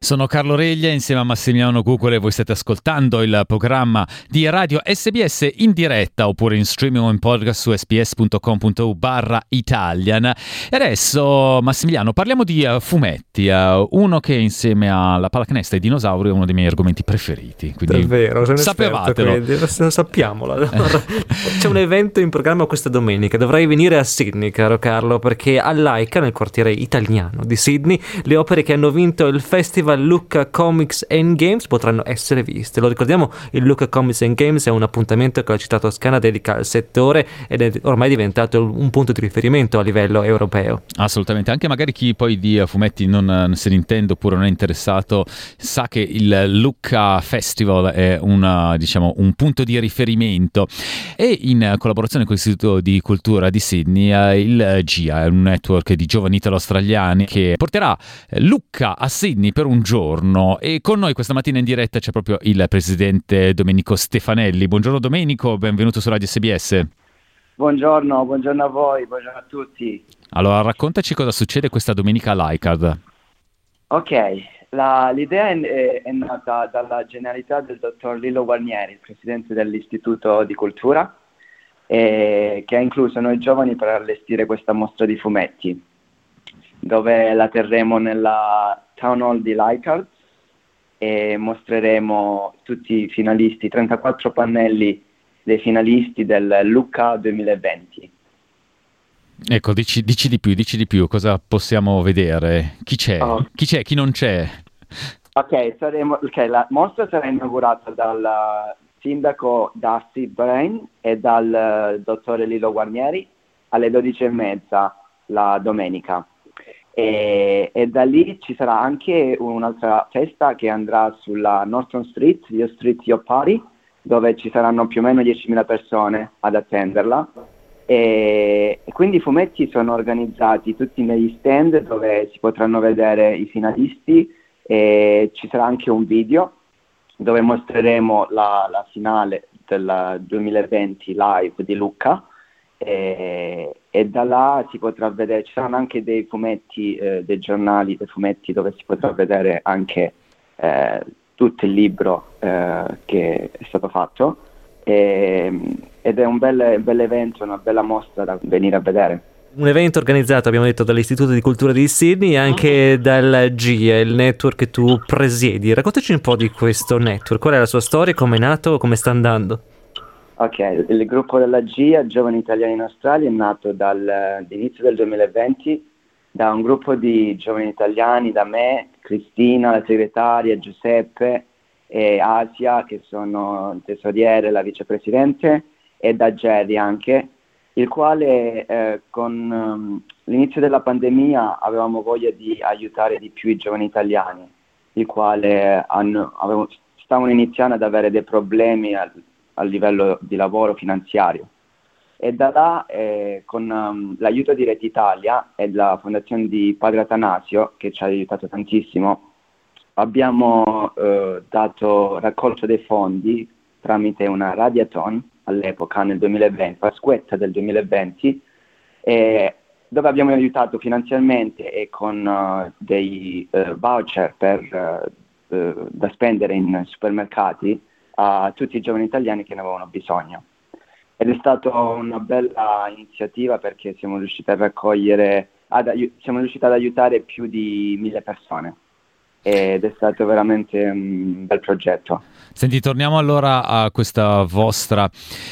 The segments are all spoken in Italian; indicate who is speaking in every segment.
Speaker 1: Sono Carlo Reglia insieme a Massimiliano Cucole e voi state ascoltando il programma di Radio SBS in diretta oppure in streaming o in podcast su sps.com.u barra Italian. E adesso Massimiliano parliamo di uh, fumetti, uh, uno che insieme alla pallacanestro e ai dinosauri è uno dei miei argomenti preferiti. Quindi
Speaker 2: Davvero, sei un
Speaker 1: sapevatelo.
Speaker 2: esperto, quindi, sappiamola. C'è un evento in programma questa domenica, dovrai venire a Sydney caro Carlo perché all'AICA nel quartiere italiano di Sydney le opere che hanno vinto il festival Lucca Comics and Games potranno essere viste. Lo ricordiamo, il Lucca Comics and Games è un appuntamento che la città toscana dedica al settore ed è ormai diventato un punto di riferimento a livello europeo.
Speaker 1: Assolutamente, anche magari chi poi di fumetti non, non se ne intende oppure non è interessato sa che il Lucca Festival è una, diciamo, un punto di riferimento e in collaborazione con l'Istituto di Cultura di Sydney eh, il GIA è un network di giovani italo-australiani che porterà Lucca a Sydney per un un giorno e con noi questa mattina in diretta c'è proprio il presidente Domenico Stefanelli. Buongiorno Domenico, benvenuto su Radio SBS.
Speaker 3: Buongiorno, buongiorno a voi, buongiorno a tutti.
Speaker 1: Allora raccontaci cosa succede questa domenica a Laicard.
Speaker 3: Ok, la, l'idea è, è, nata dalla genialità del dottor Lillo Guarnieri, il presidente dell'Istituto di Cultura, eh, che ha incluso noi giovani per allestire questa mostra di fumetti, dove la terremo nella Town Hall di Leichhardt e mostreremo tutti i finalisti, 34 pannelli dei finalisti del Lucca 2020.
Speaker 1: Ecco, dici, dici, di più, dici di più, cosa possiamo vedere? Chi c'è? Oh. Chi c'è? Chi non c'è?
Speaker 3: Ok, saremo, okay la mostra sarà inaugurata dal sindaco Dusty Brain e dal dottore Lilo Guarnieri alle 12.30 la domenica. E, e, da lì ci sarà anche un'altra festa che andrà sulla Norton Street, Yo Street Yo Party, dove ci saranno più o meno 10.000 persone ad attenderla. E, e quindi i fumetti sono organizzati tutti negli stand dove si potranno vedere i finalisti e ci sarà anche un video dove mostreremo la, la finale del 2020 live di Lucca e, e, da là si potrà vedere, ci saranno anche dei fumetti, eh, dei giornali, dei fumetti dove si potrà vedere anche eh, tutto il libro eh, che è stato fatto e, ed è un bel, bel evento, una bella mostra da venire a vedere.
Speaker 2: Un evento organizzato, abbiamo detto, dall'Istituto di Cultura di Sydney e anche dal GIE, il network che tu presiedi. Raccontaci un po' di questo network, qual è la sua storia, come è nato, come sta andando?
Speaker 3: Ok, il gruppo della GIA, Giovani Italiani in Australia, è nato dall'inizio del 2020 da un gruppo di giovani italiani, da me, Cristina, la segretaria, Giuseppe e Asia, che sono il tesoriere, la vicepresidente, e da Jerry anche, il quale eh, con um, l'inizio della pandemia avevamo voglia di aiutare di più i giovani italiani, i quali hanno, avevano, stavano iniziando ad avere dei problemi a livello di lavoro finanziario. E da là, eh, con um, l'aiuto di Rete Italia e la fondazione di Padre Atanasio, che ci ha aiutato tantissimo, abbiamo eh, dato, raccolto dei fondi tramite una radiaton all'epoca, nel 2020, Pasquetta del 2020, eh, dove abbiamo aiutato finanziariamente e con uh, dei uh, voucher per, uh, da spendere in supermercati a tutti i giovani italiani che ne avevano bisogno. Ed è stata una bella iniziativa perché siamo riusciti a raccogliere, ad, siamo riusciti ad aiutare più di mille persone ed è stato veramente un bel progetto.
Speaker 1: Senti, torniamo allora a questa vostra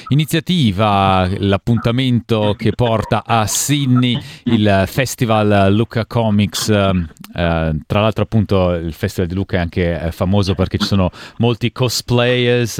Speaker 1: iniziativa, l'appuntamento che porta a Sydney il Festival Lucca Comics. Eh, tra l'altro, appunto, il Festival di Lucca è anche eh, famoso perché ci sono molti cosplayers,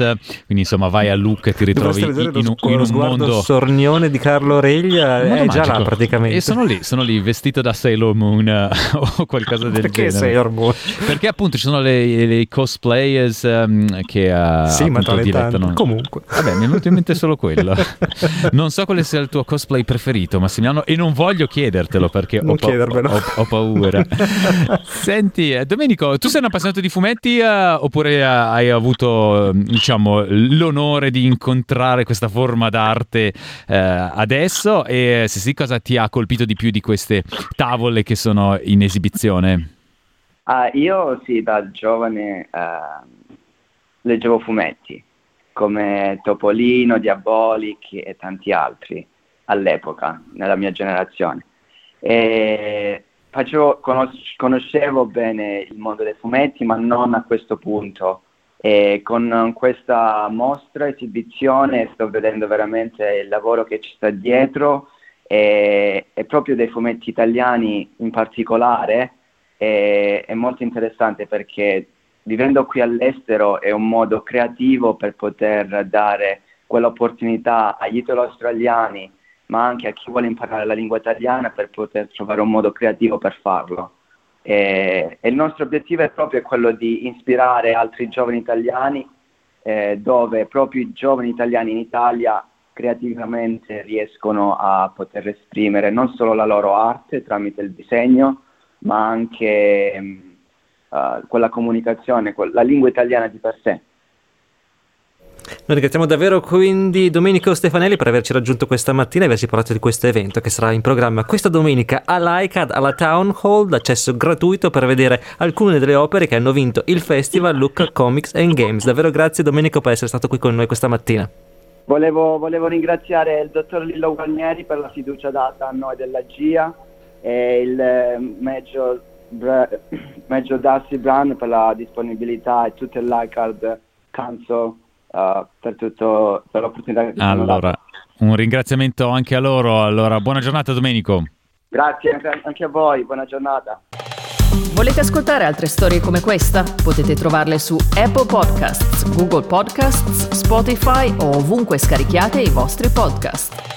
Speaker 1: quindi insomma vai a Lucca e ti ritrovi in, in, un, in un mondo
Speaker 2: sornione di Carlo Reglia, è magico. già là praticamente.
Speaker 1: E sono lì, sono lì vestito da Sailor Moon o qualcosa del
Speaker 2: perché
Speaker 1: genere.
Speaker 2: Perché Sailor Moon?
Speaker 1: Perché appunto ci sono le, le cosplayers um, che uh,
Speaker 2: sì, ma tra dilettano. Comunque.
Speaker 1: Vabbè, mi è venuto in mente solo quello. non so quale sia il tuo cosplay preferito, Massimiliano, e non voglio chiedertelo perché ho, pa- ho, ho, paura. Senti, eh, Domenico, tu sei un appassionato di fumetti uh, oppure uh, hai avuto, diciamo, l'onore di incontrare questa forma d'arte adesso? E se sì, cosa ti ha colpito di più di queste tavole che sono in esibizione?
Speaker 3: Uh, io sì, da giovane uh, leggevo fumetti come Topolino, Diabolic e tanti altri all'epoca, nella mia generazione. E facevo, conos- conoscevo bene il mondo dei fumetti, ma non a questo punto. E con questa mostra, esibizione, sto vedendo veramente il lavoro che ci sta dietro e, e proprio dei fumetti italiani in particolare è, è molto interessante perché vivendo qui all'estero è un modo creativo per poter dare quell'opportunità agli italo-australiani, ma anche a chi vuole imparare la lingua italiana per poter trovare un modo creativo per farlo. E, e il nostro obiettivo è proprio quello di ispirare altri giovani italiani, eh, dove proprio i giovani italiani in Italia creativamente riescono a poter esprimere non solo la loro arte tramite il disegno, ma anche uh, quella comunicazione, la lingua italiana di per sé.
Speaker 2: Noi ringraziamo davvero quindi Domenico Stefanelli per averci raggiunto questa mattina e averci parlato di questo evento che sarà in programma questa domenica all'ICAD alla Town Hall d'accesso gratuito per vedere alcune delle opere che hanno vinto il festival Look Comics and Games. Davvero grazie Domenico per essere stato qui con noi questa mattina.
Speaker 3: Volevo, volevo ringraziare il dottor Lillo Guarnieri per la fiducia data a noi della GIA e il eh, Major, Major Darcy Brown per la disponibilità e tutto il l'ICARD Council uh, per, tutto, per l'opportunità che
Speaker 1: Allora, un ringraziamento anche a loro. Allora, buona giornata Domenico.
Speaker 3: Grazie anche a voi, buona giornata.
Speaker 4: Volete ascoltare altre storie come questa? Potete trovarle su Apple Podcasts, Google Podcasts, Spotify o ovunque scarichiate i vostri podcast.